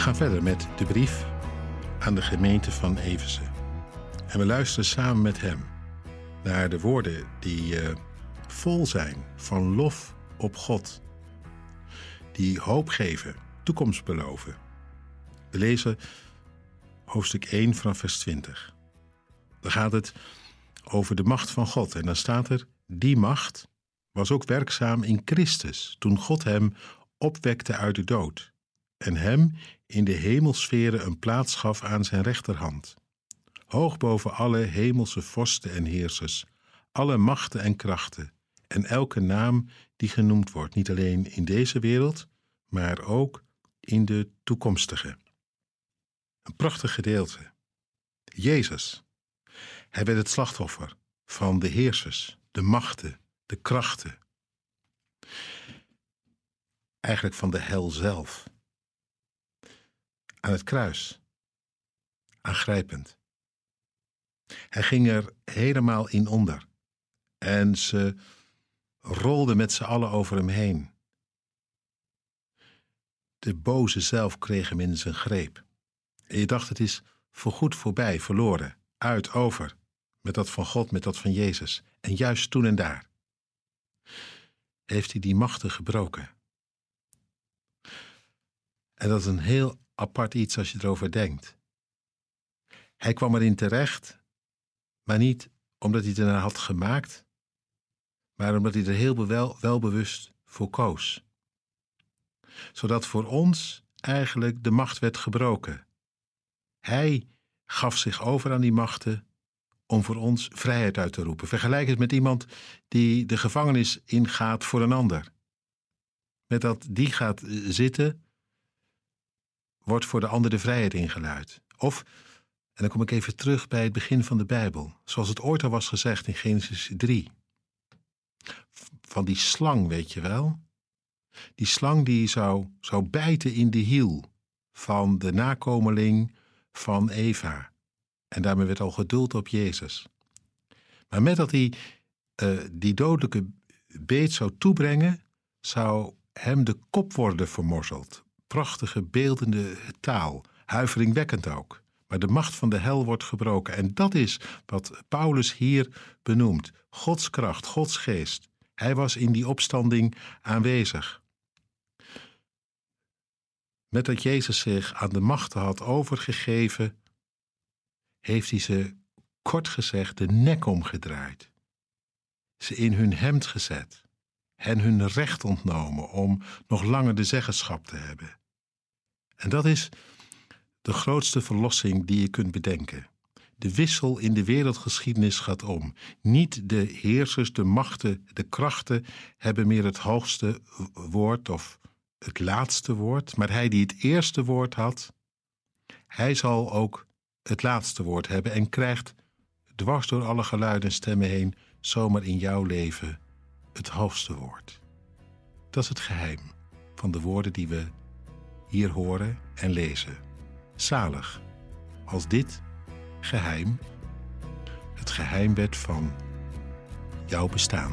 gaan verder met de brief aan de gemeente van Eversen. En we luisteren samen met hem naar de woorden die uh, vol zijn van lof op God. Die hoop geven, toekomst beloven. We lezen hoofdstuk 1 van vers 20. Dan gaat het over de macht van God. En dan staat er: Die macht was ook werkzaam in Christus toen God hem opwekte uit de dood en hem in de hemelsferen een plaats gaf aan zijn rechterhand. Hoog boven alle hemelse vorsten en heersers, alle machten en krachten en elke naam die genoemd wordt, niet alleen in deze wereld, maar ook in de toekomstige. Een prachtig gedeelte. Jezus. Hij werd het slachtoffer van de heersers, de machten, de krachten. Eigenlijk van de hel zelf. Aan het kruis. Aangrijpend. Hij ging er helemaal in onder. En ze rolden met z'n allen over hem heen. De boze zelf kreeg hem in zijn greep. En je dacht, het is voorgoed voorbij, verloren, uit, over. Met dat van God, met dat van Jezus. En juist toen en daar heeft hij die machten gebroken. En dat is een heel apart iets als je erover denkt. Hij kwam erin terecht, maar niet omdat hij het ernaar had gemaakt, maar omdat hij er heel wel, welbewust voor koos. Zodat voor ons eigenlijk de macht werd gebroken. Hij gaf zich over aan die machten om voor ons vrijheid uit te roepen. Vergelijk het met iemand die de gevangenis ingaat voor een ander. Met dat die gaat zitten, wordt voor de ander de vrijheid ingeluid. Of, en dan kom ik even terug bij het begin van de Bijbel, zoals het ooit al was gezegd in Genesis 3. Van die slang, weet je wel? Die slang die zou, zou bijten in de hiel van de nakomeling van Eva. En daarmee werd al geduld op Jezus. Maar met dat hij uh, die dodelijke beet zou toebrengen, zou hem de kop worden vermorzeld. Prachtige beeldende taal, huiveringwekkend ook. Maar de macht van de hel wordt gebroken. En dat is wat Paulus hier benoemt. Gods kracht, Gods geest. Hij was in die opstanding aanwezig. Met dat Jezus zich aan de machten had overgegeven, heeft hij ze, kort gezegd, de nek omgedraaid. Ze in hun hemd gezet, hen hun recht ontnomen om nog langer de zeggenschap te hebben. En dat is de grootste verlossing die je kunt bedenken. De wissel in de wereldgeschiedenis gaat om. Niet de heersers, de machten, de krachten hebben meer het hoogste woord of het laatste woord, maar hij die het eerste woord had, hij zal ook het laatste woord hebben en krijgt dwars door alle geluiden en stemmen heen zomaar in jouw leven het hoogste woord. Dat is het geheim van de woorden die we hier horen en lezen. Zalig als dit geheim het geheim werd van jouw bestaan.